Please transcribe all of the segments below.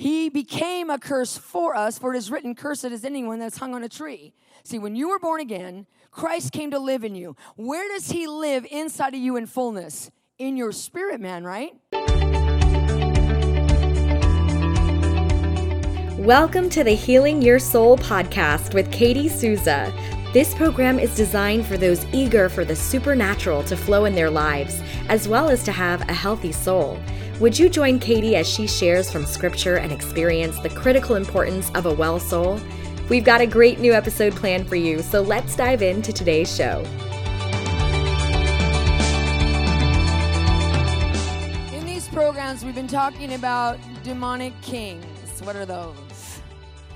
He became a curse for us, for it is written, Cursed is anyone that's hung on a tree. See, when you were born again, Christ came to live in you. Where does he live inside of you in fullness? In your spirit, man, right? Welcome to the Healing Your Soul podcast with Katie Souza. This program is designed for those eager for the supernatural to flow in their lives, as well as to have a healthy soul. Would you join Katie as she shares from scripture and experience the critical importance of a well soul? We've got a great new episode planned for you, so let's dive into today's show. In these programs, we've been talking about demonic kings. What are those?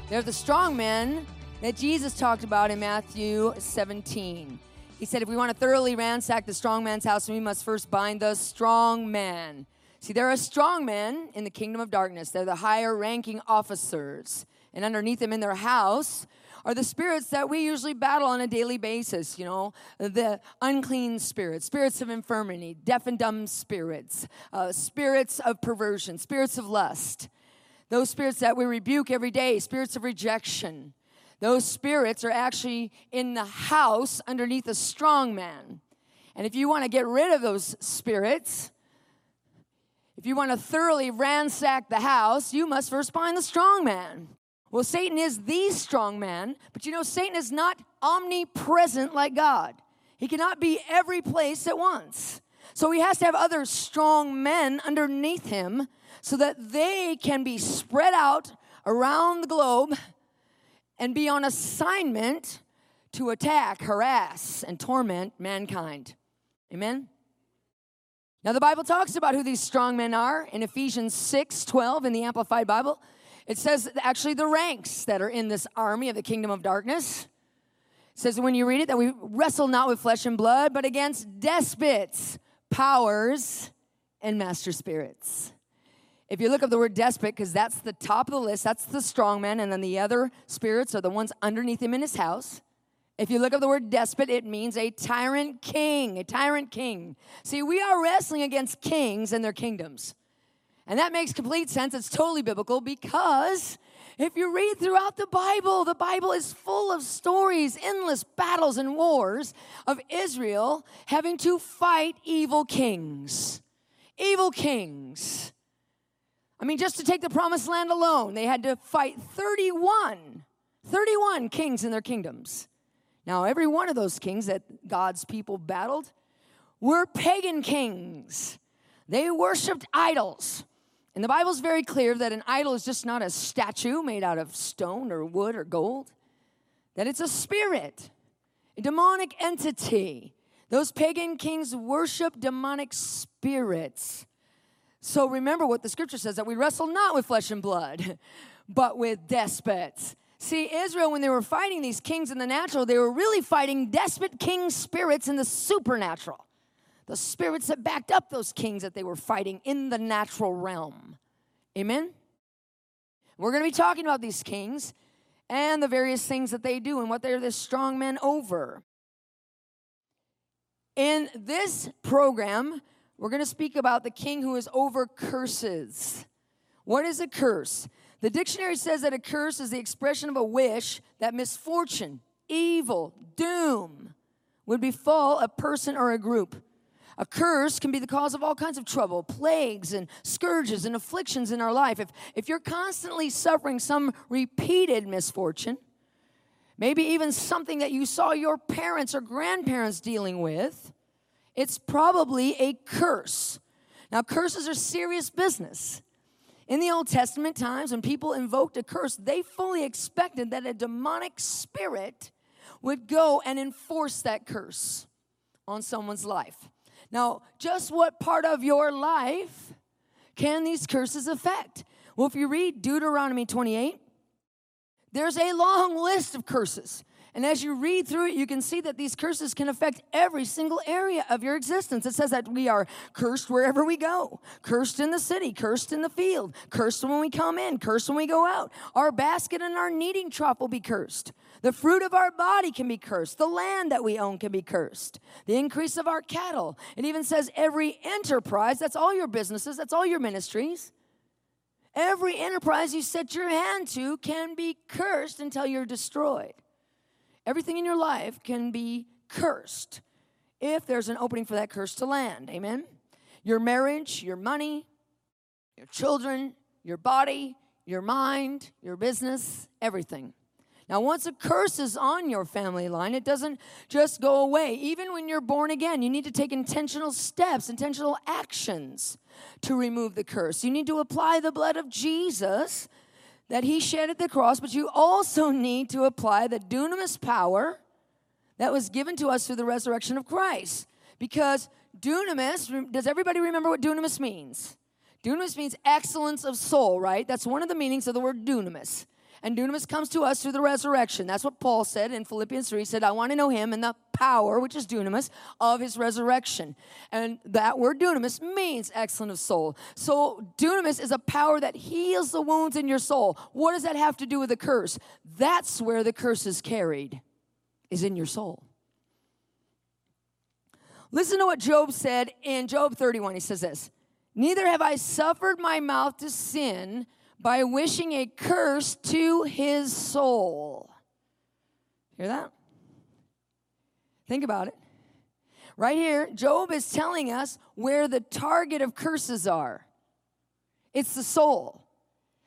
They're the strong men that Jesus talked about in Matthew 17. He said, if we want to thoroughly ransack the strong man's house, we must first bind the strong man. See, there are strong men in the kingdom of darkness. They're the higher ranking officers. And underneath them in their house are the spirits that we usually battle on a daily basis, you know, the unclean spirits, spirits of infirmity, deaf and dumb spirits, uh, spirits of perversion, spirits of lust. Those spirits that we rebuke every day, spirits of rejection. Those spirits are actually in the house underneath a strong man. And if you want to get rid of those spirits, if you want to thoroughly ransack the house, you must first find the strong man. Well, Satan is the strong man, but you know, Satan is not omnipresent like God. He cannot be every place at once. So he has to have other strong men underneath him so that they can be spread out around the globe and be on assignment to attack, harass, and torment mankind. Amen? Now, the Bible talks about who these strong men are in Ephesians 6 12 in the Amplified Bible. It says actually the ranks that are in this army of the kingdom of darkness. It says when you read it that we wrestle not with flesh and blood, but against despots, powers, and master spirits. If you look up the word despot, because that's the top of the list, that's the strong man, and then the other spirits are the ones underneath him in his house. If you look up the word despot, it means a tyrant king, a tyrant king. See, we are wrestling against kings and their kingdoms. And that makes complete sense. It's totally biblical because if you read throughout the Bible, the Bible is full of stories, endless battles and wars of Israel having to fight evil kings. Evil kings. I mean, just to take the promised land alone, they had to fight 31, 31 kings in their kingdoms. Now, every one of those kings that God's people battled were pagan kings. They worshiped idols. And the Bible's very clear that an idol is just not a statue made out of stone or wood or gold, that it's a spirit, a demonic entity. Those pagan kings worship demonic spirits. So remember what the scripture says that we wrestle not with flesh and blood, but with despots See, Israel, when they were fighting these kings in the natural, they were really fighting despot king spirits in the supernatural. The spirits that backed up those kings that they were fighting in the natural realm. Amen? We're going to be talking about these kings and the various things that they do and what they're the strong men over. In this program, we're going to speak about the king who is over curses. What is a curse? The dictionary says that a curse is the expression of a wish that misfortune, evil, doom would befall a person or a group. A curse can be the cause of all kinds of trouble, plagues, and scourges and afflictions in our life. If, if you're constantly suffering some repeated misfortune, maybe even something that you saw your parents or grandparents dealing with, it's probably a curse. Now, curses are serious business. In the Old Testament times, when people invoked a curse, they fully expected that a demonic spirit would go and enforce that curse on someone's life. Now, just what part of your life can these curses affect? Well, if you read Deuteronomy 28, there's a long list of curses. And as you read through it, you can see that these curses can affect every single area of your existence. It says that we are cursed wherever we go, cursed in the city, cursed in the field, cursed when we come in, cursed when we go out. Our basket and our kneading trough will be cursed. The fruit of our body can be cursed. The land that we own can be cursed. The increase of our cattle. It even says every enterprise, that's all your businesses, that's all your ministries. Every enterprise you set your hand to can be cursed until you're destroyed. Everything in your life can be cursed if there's an opening for that curse to land. Amen? Your marriage, your money, your children, your body, your mind, your business, everything. Now, once a curse is on your family line, it doesn't just go away. Even when you're born again, you need to take intentional steps, intentional actions to remove the curse. You need to apply the blood of Jesus that he shed at the cross, but you also need to apply the dunamis power that was given to us through the resurrection of Christ. Because dunamis, does everybody remember what dunamis means? Dunamis means excellence of soul, right? That's one of the meanings of the word dunamis. And dunamis comes to us through the resurrection. That's what Paul said in Philippians 3. He said, I want to know him and the power, which is dunamis, of his resurrection. And that word dunamis means excellent of soul. So dunamis is a power that heals the wounds in your soul. What does that have to do with the curse? That's where the curse is carried, is in your soul. Listen to what Job said in Job 31. He says this Neither have I suffered my mouth to sin by wishing a curse to his soul. Hear that? Think about it. Right here, Job is telling us where the target of curses are it's the soul.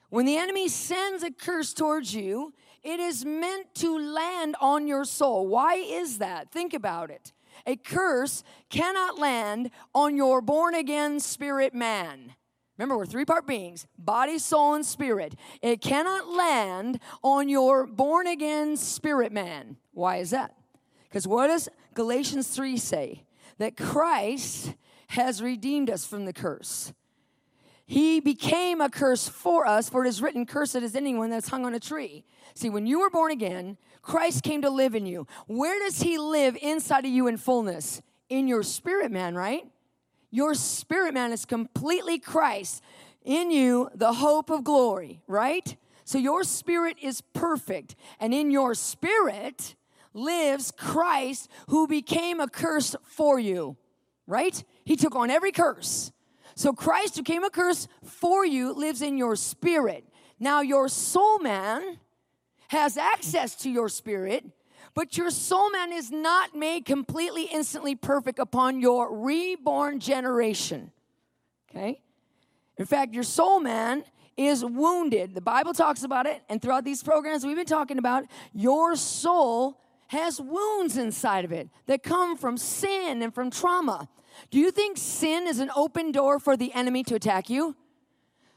When the enemy sends a curse towards you, it is meant to land on your soul. Why is that? Think about it. A curse cannot land on your born again spirit man. Remember, we're three part beings body, soul, and spirit. It cannot land on your born again spirit man. Why is that? Because what does Galatians 3 say? That Christ has redeemed us from the curse. He became a curse for us, for it is written, Cursed is anyone that's hung on a tree. See, when you were born again, Christ came to live in you. Where does He live inside of you in fullness? In your spirit man, right? Your spirit man is completely Christ in you, the hope of glory, right? So your spirit is perfect. And in your spirit lives Christ who became a curse for you, right? He took on every curse. So Christ who came a curse for you lives in your spirit. Now your soul man has access to your spirit but your soul man is not made completely instantly perfect upon your reborn generation. Okay? In fact, your soul man is wounded. The Bible talks about it, and throughout these programs we've been talking about, your soul has wounds inside of it that come from sin and from trauma. Do you think sin is an open door for the enemy to attack you?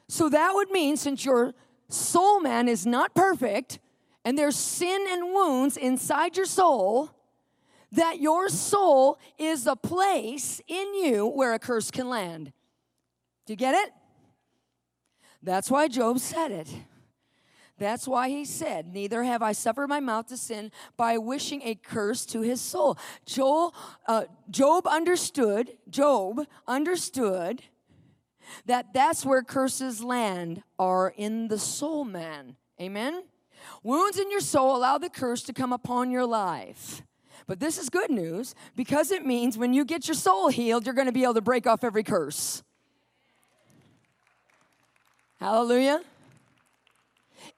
So that would mean, since your soul man is not perfect, and there's sin and wounds inside your soul, that your soul is a place in you where a curse can land. Do you get it? That's why Job said it. That's why he said, Neither have I suffered my mouth to sin by wishing a curse to his soul. Joel, uh, Job understood, Job understood that that's where curses land, are in the soul man. Amen? Wounds in your soul allow the curse to come upon your life. But this is good news because it means when you get your soul healed, you're going to be able to break off every curse. Hallelujah.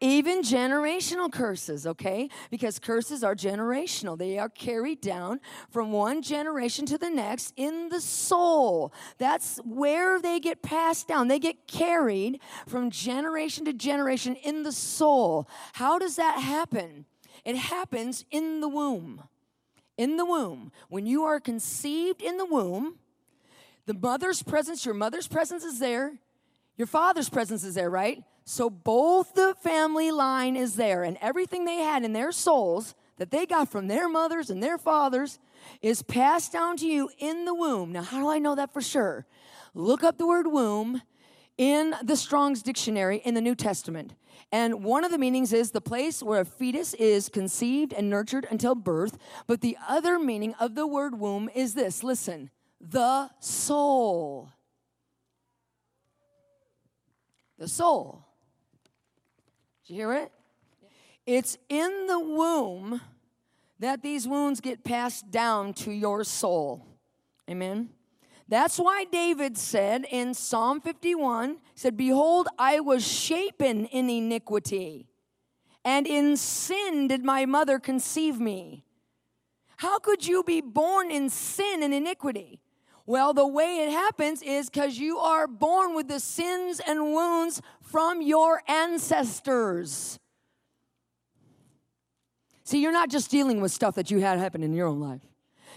Even generational curses, okay? Because curses are generational. They are carried down from one generation to the next in the soul. That's where they get passed down. They get carried from generation to generation in the soul. How does that happen? It happens in the womb. In the womb. When you are conceived in the womb, the mother's presence, your mother's presence is there, your father's presence is there, right? So both the family line is there, and everything they had in their souls that they got from their mothers and their fathers is passed down to you in the womb. Now, how do I know that for sure? Look up the word womb in the Strong's Dictionary in the New Testament. And one of the meanings is the place where a fetus is conceived and nurtured until birth. But the other meaning of the word womb is this listen, the soul. The soul Did you hear it? It's in the womb that these wounds get passed down to your soul. Amen. That's why David said in Psalm 51, said, Behold, I was shapen in iniquity, and in sin did my mother conceive me. How could you be born in sin and iniquity? Well, the way it happens is because you are born with the sins and wounds from your ancestors. See, you're not just dealing with stuff that you had happen in your own life.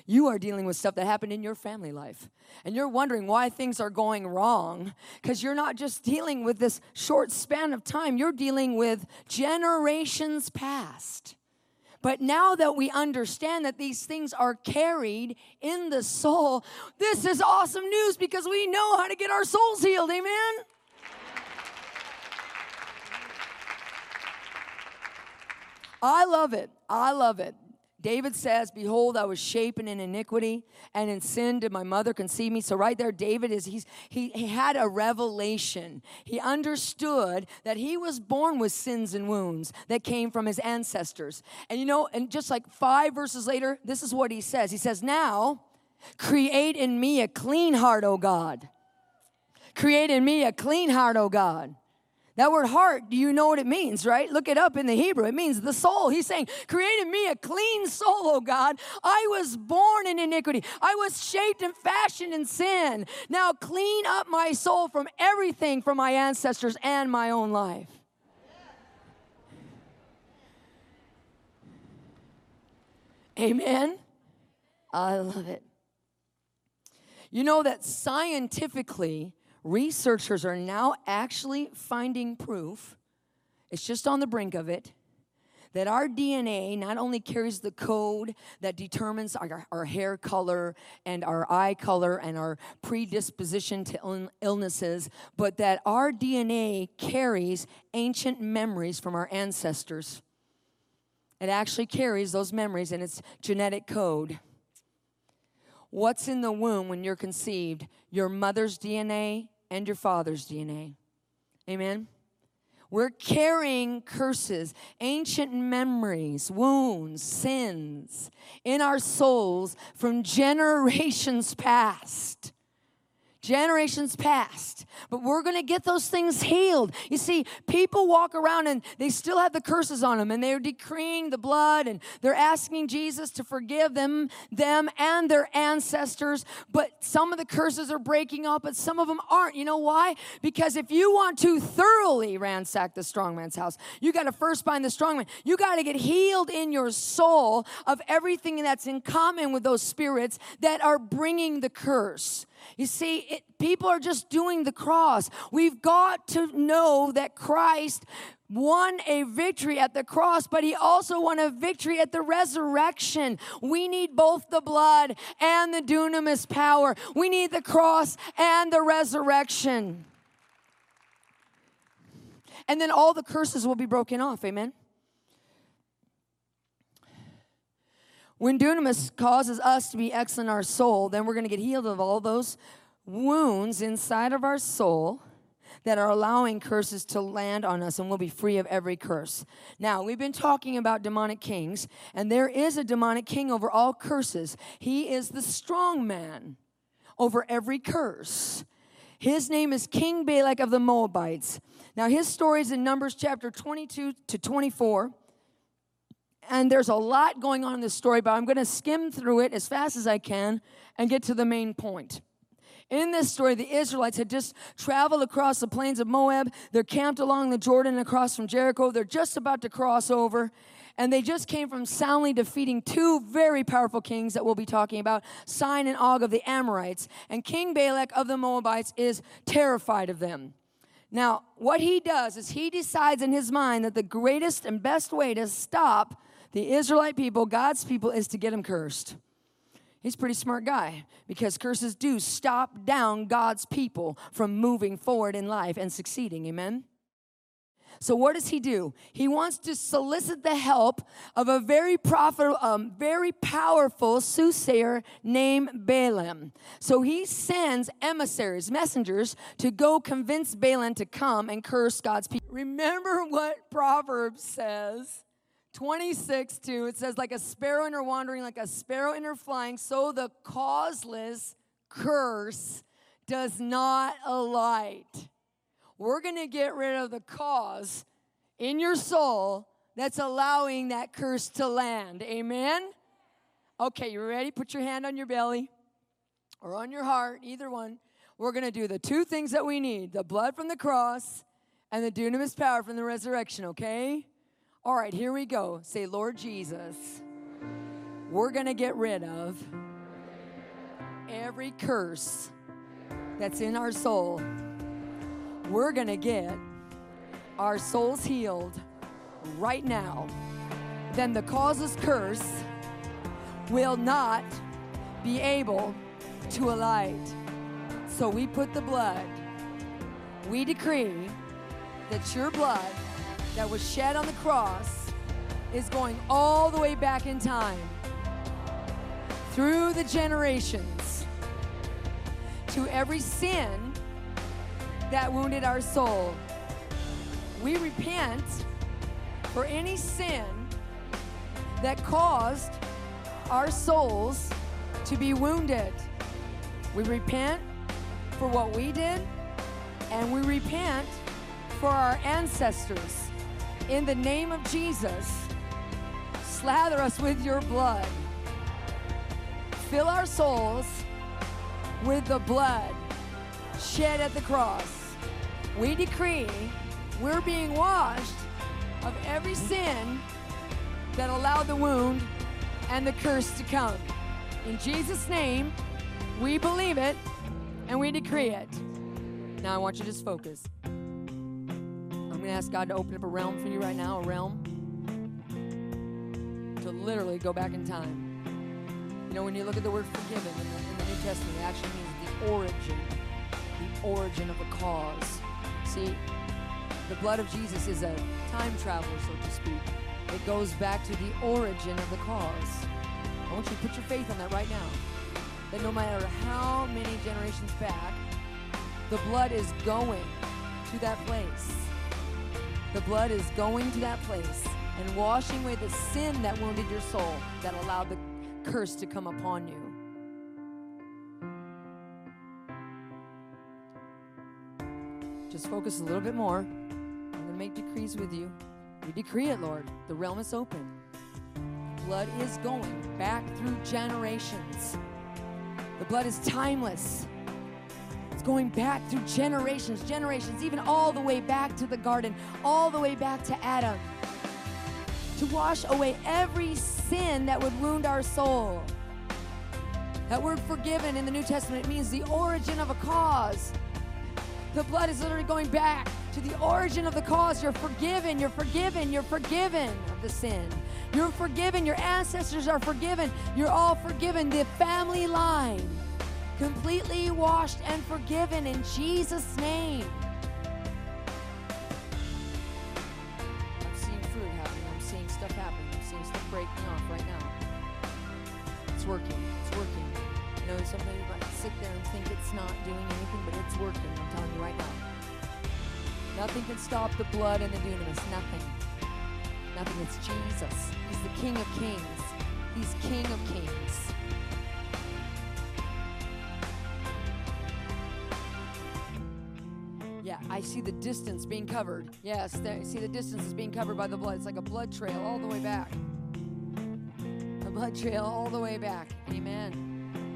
You are dealing with stuff that happened in your family life. And you're wondering why things are going wrong because you're not just dealing with this short span of time, you're dealing with generations past. But now that we understand that these things are carried in the soul, this is awesome news because we know how to get our souls healed. Amen? I love it. I love it. David says, Behold, I was shapen in iniquity, and in sin did my mother conceive me. So, right there, David is, he's, he, he had a revelation. He understood that he was born with sins and wounds that came from his ancestors. And you know, and just like five verses later, this is what he says He says, Now, create in me a clean heart, O God. Create in me a clean heart, O God. That word heart, do you know what it means, right? Look it up in the Hebrew. It means the soul. He's saying, Created me a clean soul, oh God. I was born in iniquity. I was shaped and fashioned in sin. Now clean up my soul from everything from my ancestors and my own life. Amen. I love it. You know that scientifically, researchers are now actually finding proof, it's just on the brink of it, that our DNA not only carries the code that determines our, our hair color and our eye color and our predisposition to Ill- illnesses, but that our DNA carries ancient memories from our ancestors. It actually carries those memories in its genetic code. What's in the womb when you're conceived? Your mother's DNA and your father's DNA. Amen. We're carrying curses, ancient memories, wounds, sins in our souls from generations past generations past. But we're going to get those things healed. You see, people walk around and they still have the curses on them and they're decreeing the blood and they're asking Jesus to forgive them, them and their ancestors. But some of the curses are breaking off, but some of them aren't. You know why? Because if you want to thoroughly ransack the strong man's house, you got to first find the strong man. You got to get healed in your soul of everything that's in common with those spirits that are bringing the curse. You see, it, people are just doing the cross. We've got to know that Christ won a victory at the cross, but he also won a victory at the resurrection. We need both the blood and the dunamis power. We need the cross and the resurrection. And then all the curses will be broken off. Amen. When dunamis causes us to be excellent in our soul, then we're going to get healed of all those wounds inside of our soul that are allowing curses to land on us and we'll be free of every curse. Now, we've been talking about demonic kings, and there is a demonic king over all curses. He is the strong man over every curse. His name is King Balak of the Moabites. Now, his story is in Numbers chapter 22 to 24. And there's a lot going on in this story, but I'm going to skim through it as fast as I can and get to the main point. In this story, the Israelites had just traveled across the plains of Moab. They're camped along the Jordan across from Jericho. They're just about to cross over. And they just came from soundly defeating two very powerful kings that we'll be talking about Sihon and Og of the Amorites. And King Balak of the Moabites is terrified of them. Now, what he does is he decides in his mind that the greatest and best way to stop the Israelite people, God's people, is to get him cursed. He's a pretty smart guy because curses do stop down God's people from moving forward in life and succeeding. Amen? So what does he do? He wants to solicit the help of a very profitable, um, very powerful soothsayer named Balaam. So he sends emissaries, messengers, to go convince Balaam to come and curse God's people. Remember what Proverbs says 26 2, it says, like a sparrow in her wandering, like a sparrow in her flying, so the causeless curse does not alight. We're going to get rid of the cause in your soul that's allowing that curse to land. Amen? Okay, you ready? Put your hand on your belly or on your heart, either one. We're going to do the two things that we need the blood from the cross and the dunamis power from the resurrection, okay? All right, here we go. Say, Lord Jesus, we're going to get rid of every curse that's in our soul. We're going to get our souls healed right now. Then the causeless curse will not be able to alight. So we put the blood, we decree that your blood that was shed on the cross is going all the way back in time through the generations to every sin that wounded our soul. We repent for any sin that caused our souls to be wounded. We repent for what we did, and we repent for our ancestors. In the name of Jesus, slather us with your blood. Fill our souls with the blood shed at the cross. We decree we're being washed of every sin that allowed the wound and the curse to come. In Jesus' name, we believe it and we decree it. Now I want you to just focus. Going to ask God to open up a realm for you right now, a realm to literally go back in time. You know, when you look at the word forgiven in the, in the New Testament, it actually means the origin, the origin of a cause. See, the blood of Jesus is a time traveler, so to speak. It goes back to the origin of the cause. I want you to put your faith on that right now. That no matter how many generations back, the blood is going to that place. The blood is going to that place and washing away the sin that wounded your soul, that allowed the curse to come upon you. Just focus a little bit more. I'm going to make decrees with you. We decree it, Lord. The realm is open. Blood is going back through generations. The blood is timeless. Going back through generations, generations, even all the way back to the garden, all the way back to Adam, to wash away every sin that would wound our soul. That word forgiven in the New Testament means the origin of a cause. The blood is literally going back to the origin of the cause. You're forgiven, you're forgiven, you're forgiven of the sin. You're forgiven, your ancestors are forgiven, you're all forgiven. The family line completely washed and forgiven in Jesus' name. I'm seeing fruit happening, I'm seeing stuff happening, I'm seeing stuff breaking off right now. It's working, it's working. You know, somebody might sit there and think it's not doing anything, but it's working. I'm telling you right now. Nothing can stop the blood and the dunamis. Nothing. Nothing. It's Jesus. He's the King of Kings. He's King of Kings. I see the distance being covered. Yes, see the distance is being covered by the blood. It's like a blood trail all the way back. A blood trail all the way back. Amen.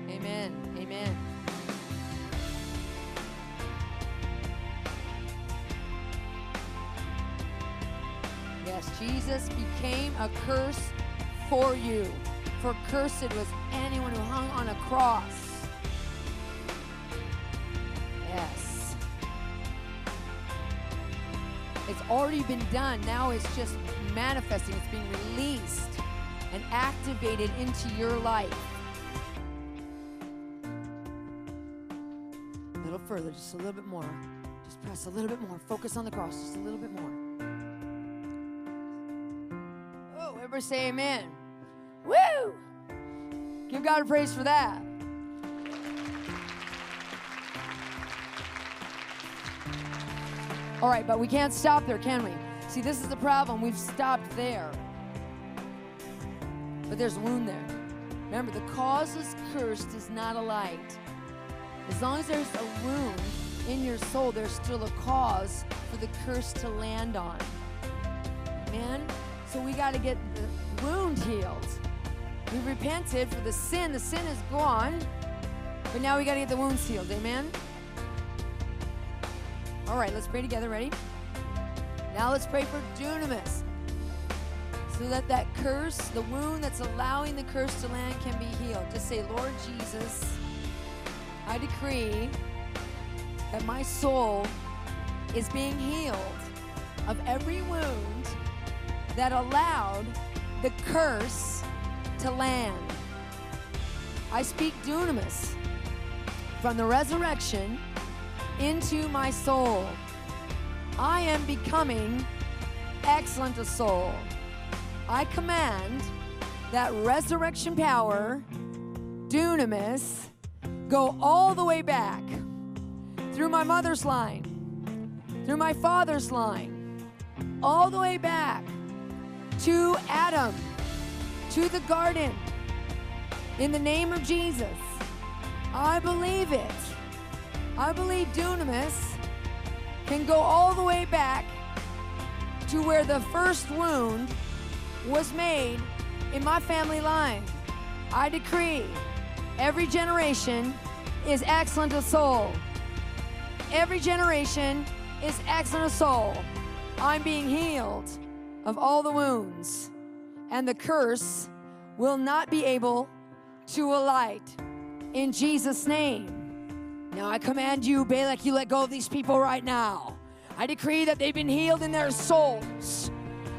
Amen. Amen. Yes, Jesus became a curse for you. For cursed was anyone who hung on a cross. It's already been done. Now it's just manifesting. It's being released and activated into your life. A little further, just a little bit more. Just press a little bit more. Focus on the cross, just a little bit more. Oh, everybody say amen. Woo! Give God a praise for that. All right, but we can't stop there, can we? See, this is the problem. We've stopped there. But there's a wound there. Remember, the causeless curse does not alight. As long as there's a wound in your soul, there's still a cause for the curse to land on. Man, so we got to get the wound healed. We repented for the sin. The sin is gone. But now we got to get the wounds healed. Amen? All right, let's pray together. Ready? Now let's pray for dunamis. So that that curse, the wound that's allowing the curse to land, can be healed. Just say, Lord Jesus, I decree that my soul is being healed of every wound that allowed the curse to land. I speak dunamis from the resurrection into my soul. I am becoming excellent of soul. I command that resurrection power, dunamis, go all the way back through my mother's line, through my father's line, all the way back to Adam, to the garden. In the name of Jesus, I believe it. I believe dunamis can go all the way back to where the first wound was made in my family line. I decree every generation is excellent of soul. Every generation is excellent of soul. I'm being healed of all the wounds, and the curse will not be able to alight. In Jesus' name. Now I command you, Balak, you let go of these people right now. I decree that they've been healed in their souls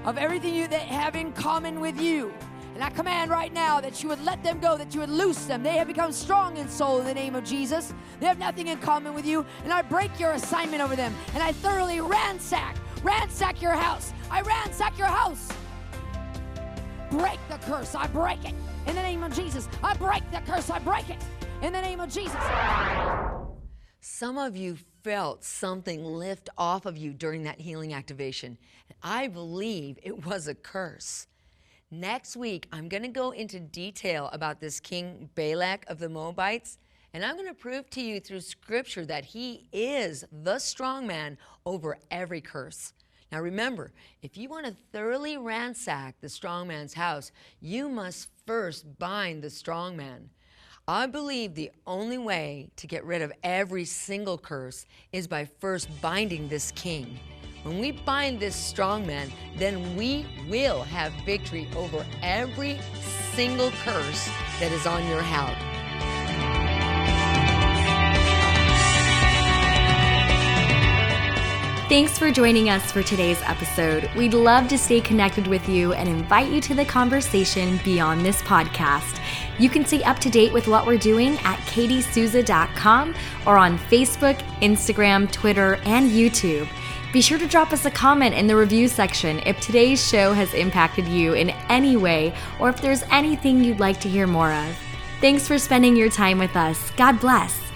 of everything you that have in common with you. And I command right now that you would let them go, that you would loose them. They have become strong in soul in the name of Jesus. They have nothing in common with you. And I break your assignment over them. And I thoroughly ransack, ransack your house. I ransack your house. Break the curse. I break it. In the name of Jesus. I break the curse. I break it. In the name of Jesus. Some of you felt something lift off of you during that healing activation. I believe it was a curse. Next week, I'm going to go into detail about this king Balak of the Moabites, and I'm going to prove to you through scripture that he is the strong man over every curse. Now remember, if you want to thoroughly ransack the strong man's house, you must first bind the strong man. I believe the only way to get rid of every single curse is by first binding this king. When we bind this strong man, then we will have victory over every single curse that is on your house. Thanks for joining us for today's episode. We'd love to stay connected with you and invite you to the conversation beyond this podcast. You can stay up to date with what we're doing at katiesouza.com or on Facebook, Instagram, Twitter, and YouTube. Be sure to drop us a comment in the review section if today's show has impacted you in any way or if there's anything you'd like to hear more of. Thanks for spending your time with us. God bless.